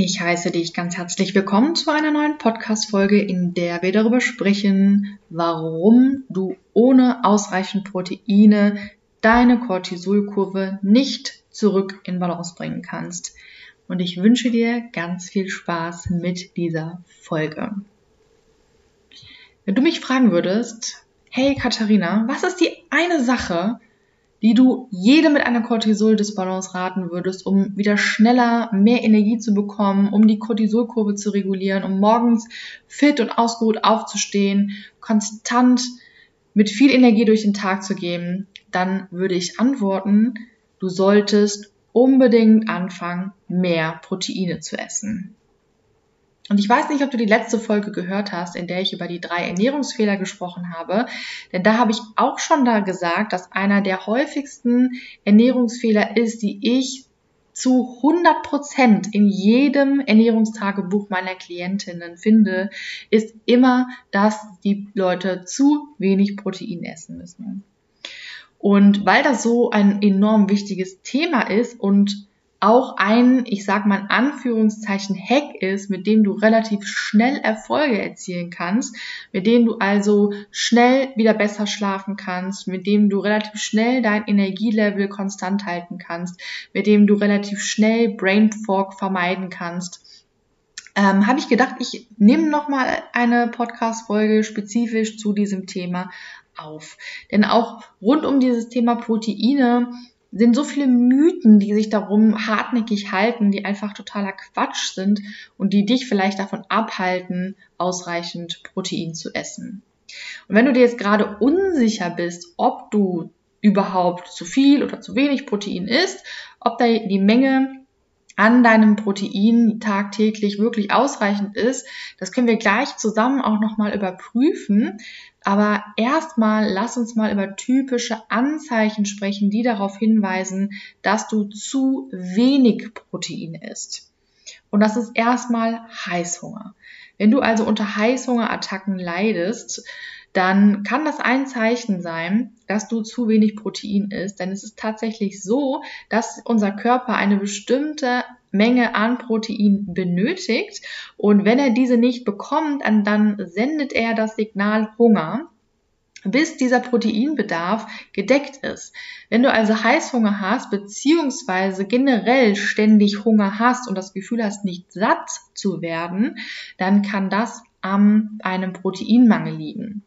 Ich heiße dich ganz herzlich willkommen zu einer neuen Podcast-Folge, in der wir darüber sprechen, warum du ohne ausreichend Proteine deine Cortisolkurve nicht zurück in Balance bringen kannst. Und ich wünsche dir ganz viel Spaß mit dieser Folge. Wenn du mich fragen würdest, hey Katharina, was ist die eine Sache, die du jedem mit einer Cortisol-Disbalance raten würdest, um wieder schneller mehr Energie zu bekommen, um die Cortisolkurve zu regulieren, um morgens fit und ausgeruht aufzustehen, konstant mit viel Energie durch den Tag zu gehen, dann würde ich antworten, du solltest unbedingt anfangen, mehr Proteine zu essen. Und ich weiß nicht, ob du die letzte Folge gehört hast, in der ich über die drei Ernährungsfehler gesprochen habe. Denn da habe ich auch schon da gesagt, dass einer der häufigsten Ernährungsfehler ist, die ich zu 100 Prozent in jedem Ernährungstagebuch meiner Klientinnen finde, ist immer, dass die Leute zu wenig Protein essen müssen. Und weil das so ein enorm wichtiges Thema ist und auch ein, ich sag mal Anführungszeichen, Hack ist, mit dem du relativ schnell Erfolge erzielen kannst, mit dem du also schnell wieder besser schlafen kannst, mit dem du relativ schnell dein Energielevel konstant halten kannst, mit dem du relativ schnell Brain Fog vermeiden kannst. Ähm, habe ich gedacht, ich nehme nochmal eine Podcast-Folge spezifisch zu diesem Thema auf. Denn auch rund um dieses Thema Proteine sind so viele Mythen, die sich darum hartnäckig halten, die einfach totaler Quatsch sind und die dich vielleicht davon abhalten, ausreichend Protein zu essen. Und wenn du dir jetzt gerade unsicher bist, ob du überhaupt zu viel oder zu wenig Protein isst, ob da die Menge an deinem Protein tagtäglich wirklich ausreichend ist, das können wir gleich zusammen auch nochmal überprüfen. Aber erstmal lass uns mal über typische Anzeichen sprechen, die darauf hinweisen, dass du zu wenig Protein isst. Und das ist erstmal Heißhunger. Wenn du also unter Heißhungerattacken leidest, dann kann das ein Zeichen sein, dass du zu wenig Protein isst. Denn es ist tatsächlich so, dass unser Körper eine bestimmte Menge an Protein benötigt. Und wenn er diese nicht bekommt, dann sendet er das Signal Hunger bis dieser Proteinbedarf gedeckt ist. Wenn du also Heißhunger hast, beziehungsweise generell ständig Hunger hast und das Gefühl hast, nicht satt zu werden, dann kann das an einem Proteinmangel liegen.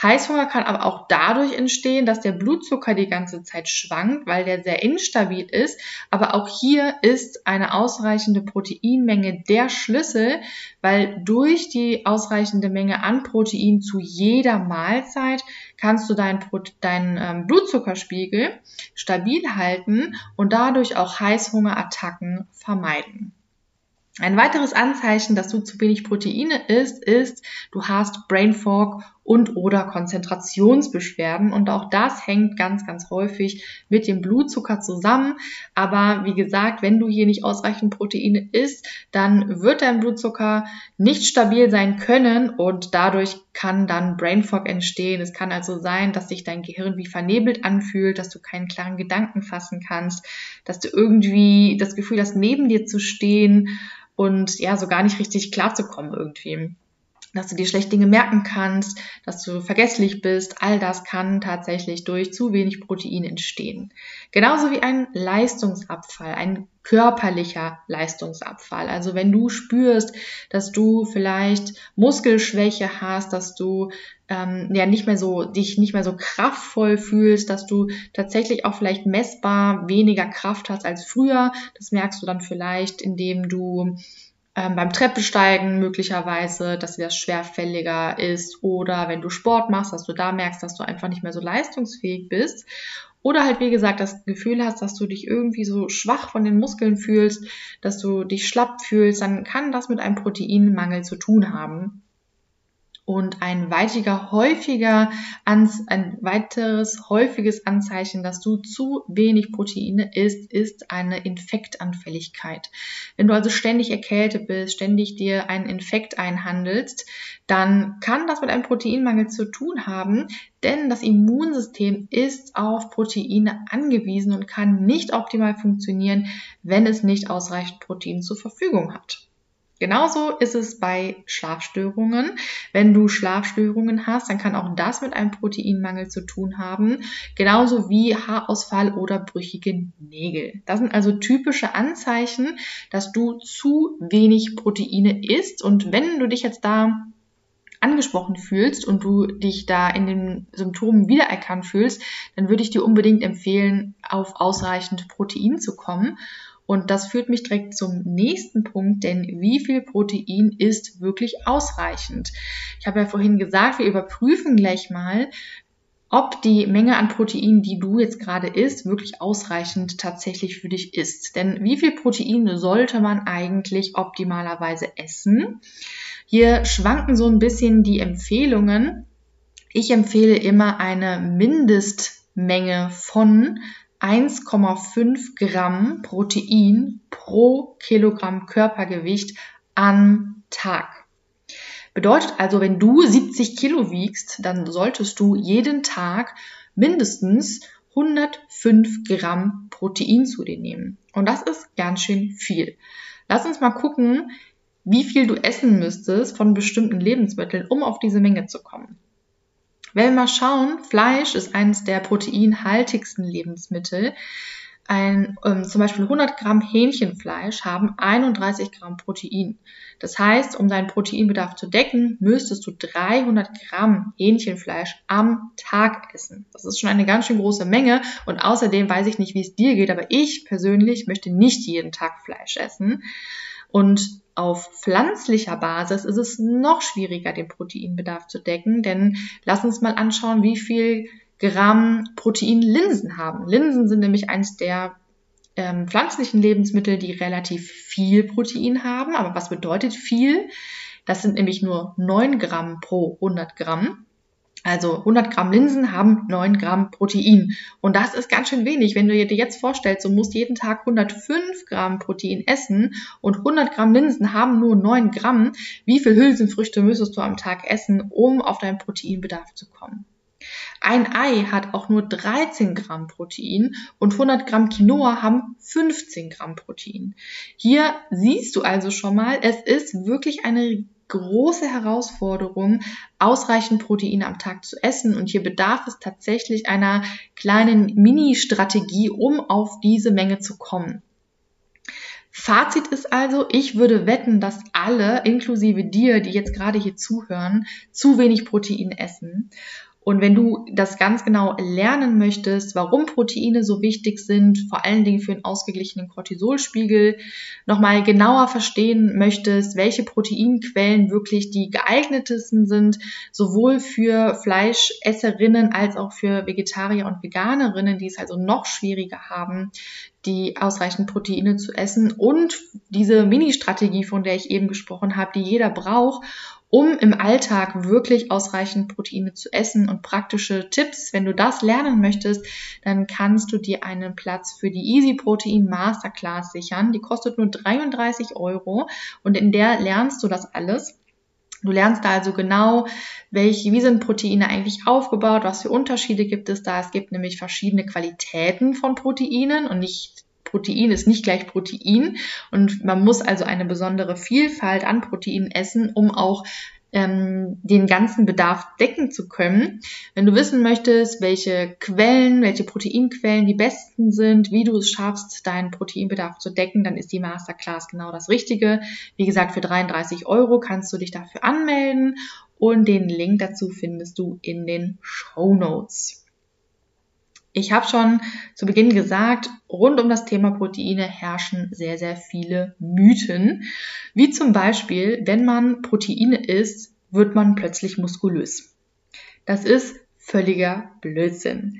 Heißhunger kann aber auch dadurch entstehen, dass der Blutzucker die ganze Zeit schwankt, weil der sehr instabil ist. Aber auch hier ist eine ausreichende Proteinmenge der Schlüssel, weil durch die ausreichende Menge an Protein zu jeder Mahlzeit kannst du deinen, deinen ähm, Blutzuckerspiegel stabil halten und dadurch auch Heißhungerattacken vermeiden. Ein weiteres Anzeichen, dass du zu wenig Proteine isst, ist, du hast Brain Fog und oder Konzentrationsbeschwerden und auch das hängt ganz, ganz häufig mit dem Blutzucker zusammen. Aber wie gesagt, wenn du hier nicht ausreichend Proteine isst, dann wird dein Blutzucker nicht stabil sein können und dadurch kann dann Brain Fog entstehen. Es kann also sein, dass sich dein Gehirn wie vernebelt anfühlt, dass du keinen klaren Gedanken fassen kannst, dass du irgendwie das Gefühl hast, neben dir zu stehen und ja, so gar nicht richtig klarzukommen irgendwie. Dass du dir schlecht Dinge merken kannst, dass du vergesslich bist, all das kann tatsächlich durch zu wenig Protein entstehen. Genauso wie ein Leistungsabfall, ein körperlicher Leistungsabfall. Also wenn du spürst, dass du vielleicht Muskelschwäche hast, dass du ähm, ja nicht mehr so dich nicht mehr so kraftvoll fühlst, dass du tatsächlich auch vielleicht messbar weniger Kraft hast als früher. Das merkst du dann vielleicht, indem du ähm, beim Treppensteigen möglicherweise, dass dir das schwerfälliger ist oder wenn du Sport machst, dass du da merkst, dass du einfach nicht mehr so leistungsfähig bist. Oder halt, wie gesagt, das Gefühl hast, dass du dich irgendwie so schwach von den Muskeln fühlst, dass du dich schlapp fühlst, dann kann das mit einem Proteinmangel zu tun haben. Und ein weitiger, häufiger, ein weiteres häufiges Anzeichen, dass du zu wenig Proteine isst, ist eine Infektanfälligkeit. Wenn du also ständig erkältet bist, ständig dir einen Infekt einhandelst, dann kann das mit einem Proteinmangel zu tun haben, denn das Immunsystem ist auf Proteine angewiesen und kann nicht optimal funktionieren, wenn es nicht ausreichend Protein zur Verfügung hat. Genauso ist es bei Schlafstörungen. Wenn du Schlafstörungen hast, dann kann auch das mit einem Proteinmangel zu tun haben. Genauso wie Haarausfall oder brüchige Nägel. Das sind also typische Anzeichen, dass du zu wenig Proteine isst. Und wenn du dich jetzt da angesprochen fühlst und du dich da in den Symptomen wiedererkannt fühlst, dann würde ich dir unbedingt empfehlen, auf ausreichend Protein zu kommen. Und das führt mich direkt zum nächsten Punkt, denn wie viel Protein ist wirklich ausreichend? Ich habe ja vorhin gesagt, wir überprüfen gleich mal, ob die Menge an Protein, die du jetzt gerade isst, wirklich ausreichend tatsächlich für dich ist. Denn wie viel Protein sollte man eigentlich optimalerweise essen? Hier schwanken so ein bisschen die Empfehlungen. Ich empfehle immer eine Mindestmenge von 1,5 Gramm Protein pro Kilogramm Körpergewicht am Tag. Bedeutet also, wenn du 70 Kilo wiegst, dann solltest du jeden Tag mindestens 105 Gramm Protein zu dir nehmen. Und das ist ganz schön viel. Lass uns mal gucken, wie viel du essen müsstest von bestimmten Lebensmitteln, um auf diese Menge zu kommen. Wenn wir mal schauen, Fleisch ist eines der proteinhaltigsten Lebensmittel. Ein, ähm, zum Beispiel 100 Gramm Hähnchenfleisch haben 31 Gramm Protein. Das heißt, um deinen Proteinbedarf zu decken, müsstest du 300 Gramm Hähnchenfleisch am Tag essen. Das ist schon eine ganz schön große Menge und außerdem weiß ich nicht, wie es dir geht, aber ich persönlich möchte nicht jeden Tag Fleisch essen. Und auf pflanzlicher Basis ist es noch schwieriger, den Proteinbedarf zu decken, denn lass uns mal anschauen, wie viel Gramm Protein Linsen haben. Linsen sind nämlich eins der ähm, pflanzlichen Lebensmittel, die relativ viel Protein haben. Aber was bedeutet viel? Das sind nämlich nur 9 Gramm pro 100 Gramm. Also 100 Gramm Linsen haben 9 Gramm Protein. Und das ist ganz schön wenig. Wenn du dir jetzt vorstellst, du musst jeden Tag 105 Gramm Protein essen und 100 Gramm Linsen haben nur 9 Gramm, wie viel Hülsenfrüchte müsstest du am Tag essen, um auf deinen Proteinbedarf zu kommen? Ein Ei hat auch nur 13 Gramm Protein und 100 Gramm Quinoa haben 15 Gramm Protein. Hier siehst du also schon mal, es ist wirklich eine große Herausforderung, ausreichend Protein am Tag zu essen. Und hier bedarf es tatsächlich einer kleinen Mini-Strategie, um auf diese Menge zu kommen. Fazit ist also, ich würde wetten, dass alle, inklusive dir, die jetzt gerade hier zuhören, zu wenig Protein essen. Und wenn du das ganz genau lernen möchtest, warum Proteine so wichtig sind, vor allen Dingen für einen ausgeglichenen Cortisolspiegel, nochmal genauer verstehen möchtest, welche Proteinquellen wirklich die geeignetesten sind, sowohl für Fleischesserinnen als auch für Vegetarier und Veganerinnen, die es also noch schwieriger haben, die ausreichend Proteine zu essen und diese Mini-Strategie, von der ich eben gesprochen habe, die jeder braucht, um im Alltag wirklich ausreichend Proteine zu essen und praktische Tipps. Wenn du das lernen möchtest, dann kannst du dir einen Platz für die Easy Protein Masterclass sichern. Die kostet nur 33 Euro und in der lernst du das alles. Du lernst da also genau, welche, wie sind Proteine eigentlich aufgebaut, was für Unterschiede gibt es da. Es gibt nämlich verschiedene Qualitäten von Proteinen und nicht Protein ist nicht gleich Protein und man muss also eine besondere Vielfalt an Proteinen essen, um auch ähm, den ganzen Bedarf decken zu können. Wenn du wissen möchtest, welche Quellen, welche Proteinquellen die besten sind, wie du es schaffst, deinen Proteinbedarf zu decken, dann ist die Masterclass genau das Richtige. Wie gesagt, für 33 Euro kannst du dich dafür anmelden und den Link dazu findest du in den Show Notes. Ich habe schon zu Beginn gesagt, rund um das Thema Proteine herrschen sehr, sehr viele Mythen. Wie zum Beispiel, wenn man Proteine isst, wird man plötzlich muskulös. Das ist völliger Blödsinn.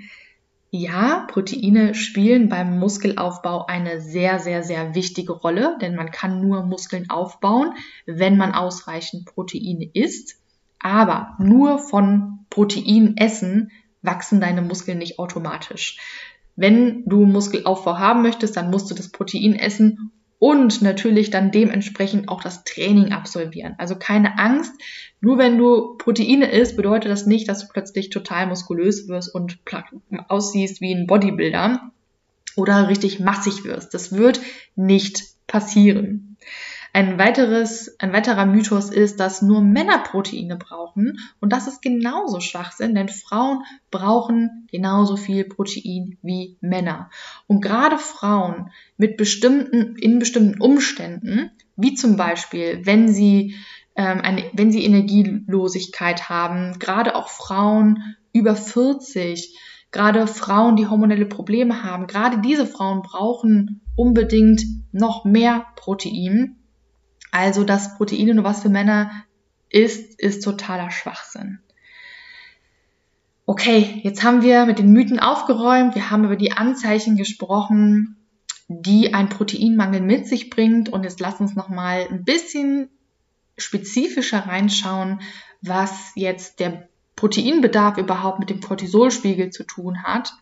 Ja, Proteine spielen beim Muskelaufbau eine sehr, sehr, sehr wichtige Rolle, denn man kann nur Muskeln aufbauen, wenn man ausreichend Proteine isst. Aber nur von Protein essen wachsen deine Muskeln nicht automatisch. Wenn du Muskelaufbau haben möchtest, dann musst du das Protein essen und natürlich dann dementsprechend auch das Training absolvieren. Also keine Angst, nur wenn du Proteine isst, bedeutet das nicht, dass du plötzlich total muskulös wirst und aussiehst wie ein Bodybuilder oder richtig massig wirst. Das wird nicht passieren. Ein weiteres, ein weiterer Mythos ist, dass nur Männer Proteine brauchen. Und das ist genauso Schwachsinn, denn Frauen brauchen genauso viel Protein wie Männer. Und gerade Frauen mit bestimmten, in bestimmten Umständen, wie zum Beispiel, wenn sie, ähm, eine, wenn sie Energielosigkeit haben, gerade auch Frauen über 40, gerade Frauen, die hormonelle Probleme haben, gerade diese Frauen brauchen unbedingt noch mehr Protein. Also, dass Proteine nur was für Männer ist, ist totaler Schwachsinn. Okay, jetzt haben wir mit den Mythen aufgeräumt, wir haben über die Anzeichen gesprochen, die ein Proteinmangel mit sich bringt und jetzt lass uns noch mal ein bisschen spezifischer reinschauen, was jetzt der Proteinbedarf überhaupt mit dem Cortisolspiegel zu tun hat.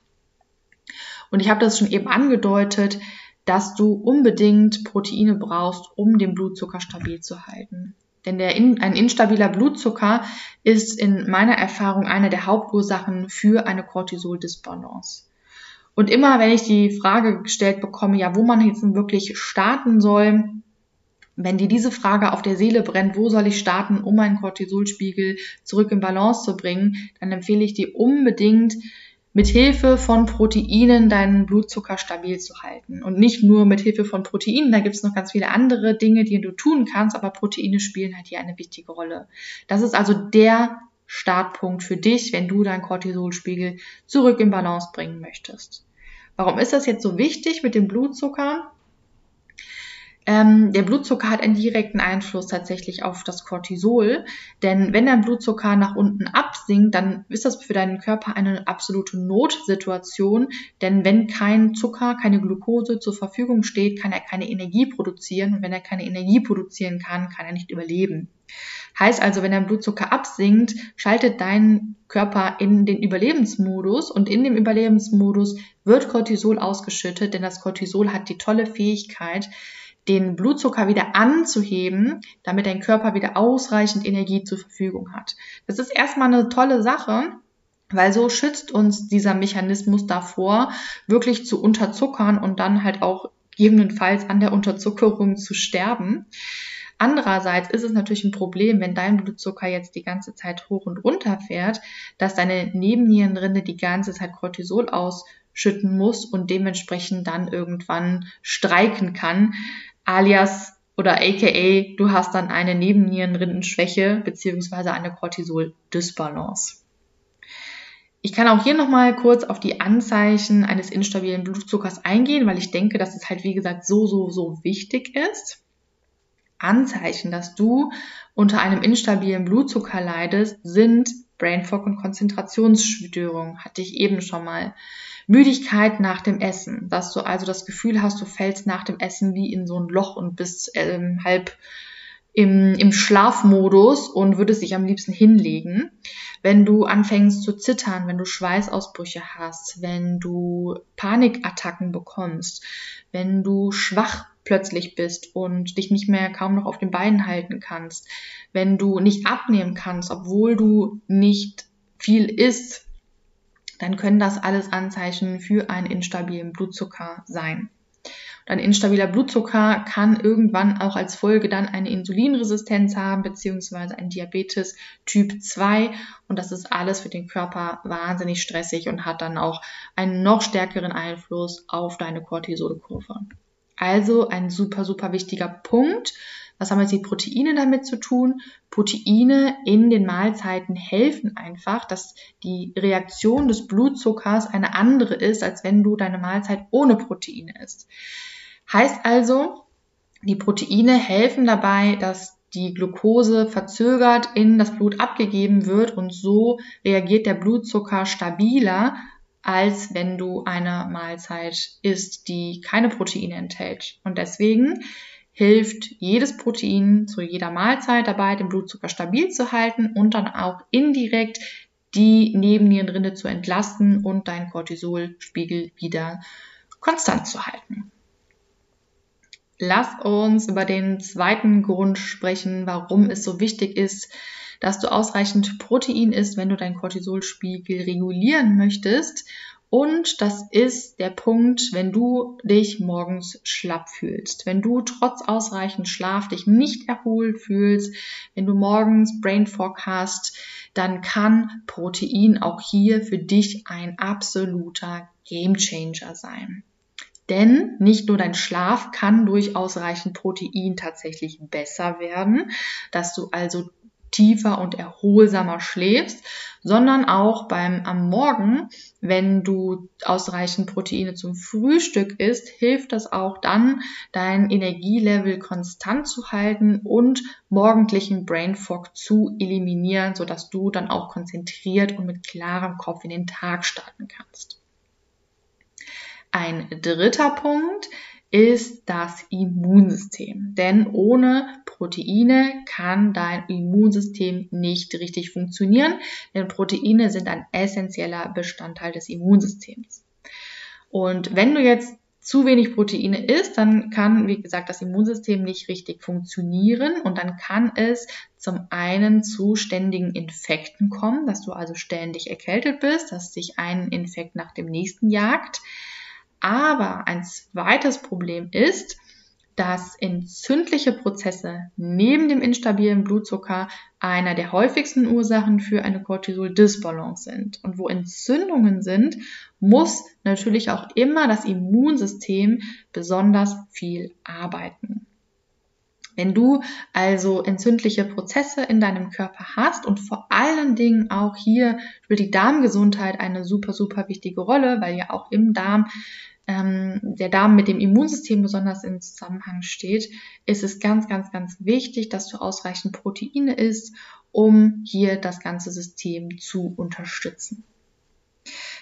Und ich habe das schon eben angedeutet, dass du unbedingt Proteine brauchst, um den Blutzucker stabil zu halten. Denn der in, ein instabiler Blutzucker ist in meiner Erfahrung eine der Hauptursachen für eine Cortisol-Disbalance. Und immer wenn ich die Frage gestellt bekomme, ja, wo man jetzt wirklich starten soll, wenn dir diese Frage auf der Seele brennt, wo soll ich starten, um meinen Cortisolspiegel zurück in Balance zu bringen, dann empfehle ich dir unbedingt, mit Hilfe von Proteinen deinen Blutzucker stabil zu halten. Und nicht nur mit Hilfe von Proteinen, da gibt es noch ganz viele andere Dinge, die du tun kannst, aber Proteine spielen halt hier eine wichtige Rolle. Das ist also der Startpunkt für dich, wenn du deinen Cortisolspiegel zurück in Balance bringen möchtest. Warum ist das jetzt so wichtig mit dem Blutzucker? Ähm, der Blutzucker hat einen direkten Einfluss tatsächlich auf das Cortisol, denn wenn dein Blutzucker nach unten absinkt, dann ist das für deinen Körper eine absolute Notsituation, denn wenn kein Zucker, keine Glucose zur Verfügung steht, kann er keine Energie produzieren. Und wenn er keine Energie produzieren kann, kann er nicht überleben. Heißt also, wenn dein Blutzucker absinkt, schaltet dein Körper in den Überlebensmodus. Und in dem Überlebensmodus wird Cortisol ausgeschüttet, denn das Cortisol hat die tolle Fähigkeit, den Blutzucker wieder anzuheben, damit dein Körper wieder ausreichend Energie zur Verfügung hat. Das ist erstmal eine tolle Sache, weil so schützt uns dieser Mechanismus davor, wirklich zu unterzuckern und dann halt auch gegebenenfalls an der Unterzuckerung zu sterben. Andererseits ist es natürlich ein Problem, wenn dein Blutzucker jetzt die ganze Zeit hoch und runter fährt, dass deine Nebennierenrinde die ganze Zeit Cortisol ausschütten muss und dementsprechend dann irgendwann streiken kann alias oder aka du hast dann eine Nebennierenrindenschwäche beziehungsweise eine Cortisol-Dysbalance. Ich kann auch hier nochmal kurz auf die Anzeichen eines instabilen Blutzuckers eingehen, weil ich denke, dass es halt wie gesagt so, so, so wichtig ist. Anzeichen, dass du unter einem instabilen Blutzucker leidest, sind Brain Fog und Konzentrationsstörungen. Hatte ich eben schon mal. Müdigkeit nach dem Essen, dass du also das Gefühl hast, du fällst nach dem Essen wie in so ein Loch und bist ähm, halb im, im Schlafmodus und würdest dich am liebsten hinlegen. Wenn du anfängst zu zittern, wenn du Schweißausbrüche hast, wenn du Panikattacken bekommst, wenn du schwach plötzlich bist und dich nicht mehr kaum noch auf den Beinen halten kannst, wenn du nicht abnehmen kannst, obwohl du nicht viel isst, dann können das alles Anzeichen für einen instabilen Blutzucker sein. Und ein instabiler Blutzucker kann irgendwann auch als Folge dann eine Insulinresistenz haben, beziehungsweise ein Diabetes Typ 2. Und das ist alles für den Körper wahnsinnig stressig und hat dann auch einen noch stärkeren Einfluss auf deine Cortisolkurve. Also ein super, super wichtiger Punkt. Was haben jetzt die Proteine damit zu tun? Proteine in den Mahlzeiten helfen einfach, dass die Reaktion des Blutzuckers eine andere ist, als wenn du deine Mahlzeit ohne Proteine isst. Heißt also, die Proteine helfen dabei, dass die Glucose verzögert in das Blut abgegeben wird und so reagiert der Blutzucker stabiler, als wenn du eine Mahlzeit isst, die keine Proteine enthält. Und deswegen hilft jedes Protein zu jeder Mahlzeit dabei, den Blutzucker stabil zu halten und dann auch indirekt die Nebennierenrinde zu entlasten und deinen Cortisolspiegel wieder konstant zu halten. Lass uns über den zweiten Grund sprechen, warum es so wichtig ist, dass du ausreichend Protein isst, wenn du deinen Cortisolspiegel regulieren möchtest. Und das ist der Punkt, wenn du dich morgens schlapp fühlst, wenn du trotz ausreichend Schlaf dich nicht erholt fühlst, wenn du morgens Brain Fog hast, dann kann Protein auch hier für dich ein absoluter Game Changer sein. Denn nicht nur dein Schlaf kann durch ausreichend Protein tatsächlich besser werden, dass du also tiefer und erholsamer schläfst, sondern auch beim am Morgen, wenn du ausreichend Proteine zum Frühstück isst, hilft das auch dann, dein Energielevel konstant zu halten und morgendlichen Brain Fog zu eliminieren, sodass du dann auch konzentriert und mit klarem Kopf in den Tag starten kannst. Ein dritter Punkt ist das Immunsystem. Denn ohne Proteine kann dein Immunsystem nicht richtig funktionieren, denn Proteine sind ein essentieller Bestandteil des Immunsystems. Und wenn du jetzt zu wenig Proteine isst, dann kann, wie gesagt, das Immunsystem nicht richtig funktionieren und dann kann es zum einen zu ständigen Infekten kommen, dass du also ständig erkältet bist, dass sich ein Infekt nach dem nächsten jagt. Aber ein zweites Problem ist, dass entzündliche Prozesse neben dem instabilen Blutzucker einer der häufigsten Ursachen für eine Cortisol-Disbalance sind. Und wo Entzündungen sind, muss natürlich auch immer das Immunsystem besonders viel arbeiten. Wenn du also entzündliche Prozesse in deinem Körper hast und vor allen Dingen auch hier spielt die Darmgesundheit eine super, super wichtige Rolle, weil ja auch im Darm ähm, der Darm mit dem Immunsystem besonders im Zusammenhang steht, ist es ganz, ganz, ganz wichtig, dass du ausreichend Proteine isst, um hier das ganze System zu unterstützen.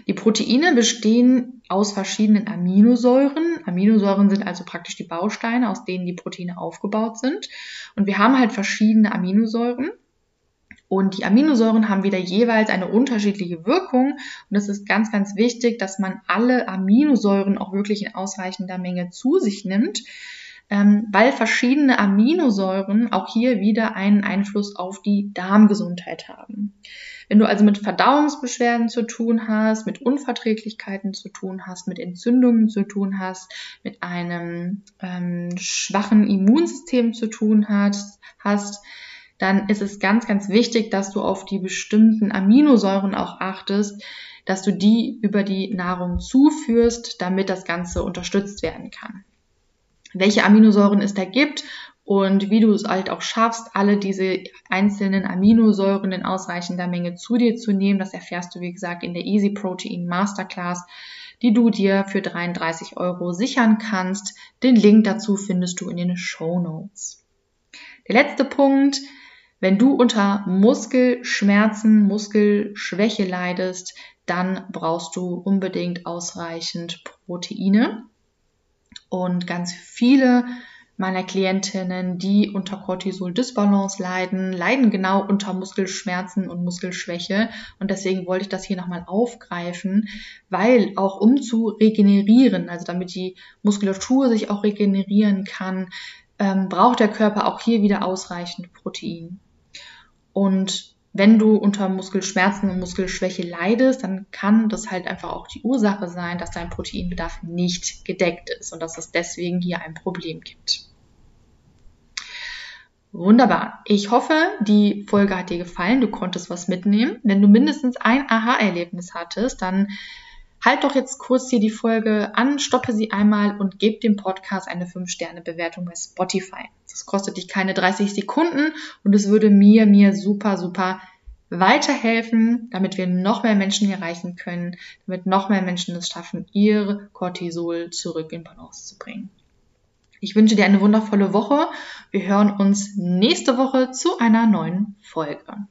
Die Proteine bestehen aus verschiedenen Aminosäuren. Aminosäuren sind also praktisch die Bausteine, aus denen die Proteine aufgebaut sind. Und wir haben halt verschiedene Aminosäuren. Und die Aminosäuren haben wieder jeweils eine unterschiedliche Wirkung. Und es ist ganz, ganz wichtig, dass man alle Aminosäuren auch wirklich in ausreichender Menge zu sich nimmt, ähm, weil verschiedene Aminosäuren auch hier wieder einen Einfluss auf die Darmgesundheit haben. Wenn du also mit Verdauungsbeschwerden zu tun hast, mit Unverträglichkeiten zu tun hast, mit Entzündungen zu tun hast, mit einem ähm, schwachen Immunsystem zu tun hast, hast, dann ist es ganz, ganz wichtig, dass du auf die bestimmten Aminosäuren auch achtest, dass du die über die Nahrung zuführst, damit das Ganze unterstützt werden kann. Welche Aminosäuren es da gibt und wie du es halt auch schaffst, alle diese einzelnen Aminosäuren in ausreichender Menge zu dir zu nehmen, das erfährst du, wie gesagt, in der Easy Protein Masterclass, die du dir für 33 Euro sichern kannst. Den Link dazu findest du in den Show Notes. Der letzte Punkt, wenn du unter Muskelschmerzen, Muskelschwäche leidest, dann brauchst du unbedingt ausreichend Proteine. Und ganz viele meiner Klientinnen, die unter Cortisol-Disbalance leiden, leiden genau unter Muskelschmerzen und Muskelschwäche. Und deswegen wollte ich das hier nochmal aufgreifen, weil auch um zu regenerieren, also damit die Muskulatur sich auch regenerieren kann, ähm, braucht der Körper auch hier wieder ausreichend Protein. Und wenn du unter Muskelschmerzen und Muskelschwäche leidest, dann kann das halt einfach auch die Ursache sein, dass dein Proteinbedarf nicht gedeckt ist und dass es deswegen hier ein Problem gibt. Wunderbar. Ich hoffe, die Folge hat dir gefallen. Du konntest was mitnehmen. Wenn du mindestens ein Aha-Erlebnis hattest, dann halt doch jetzt kurz hier die Folge an, stoppe sie einmal und gib dem Podcast eine 5-Sterne-Bewertung bei Spotify. Das kostet dich keine 30 Sekunden und es würde mir, mir super, super weiterhelfen, damit wir noch mehr Menschen erreichen können, damit noch mehr Menschen es schaffen, ihr Cortisol zurück in Balance zu bringen. Ich wünsche dir eine wundervolle Woche. Wir hören uns nächste Woche zu einer neuen Folge.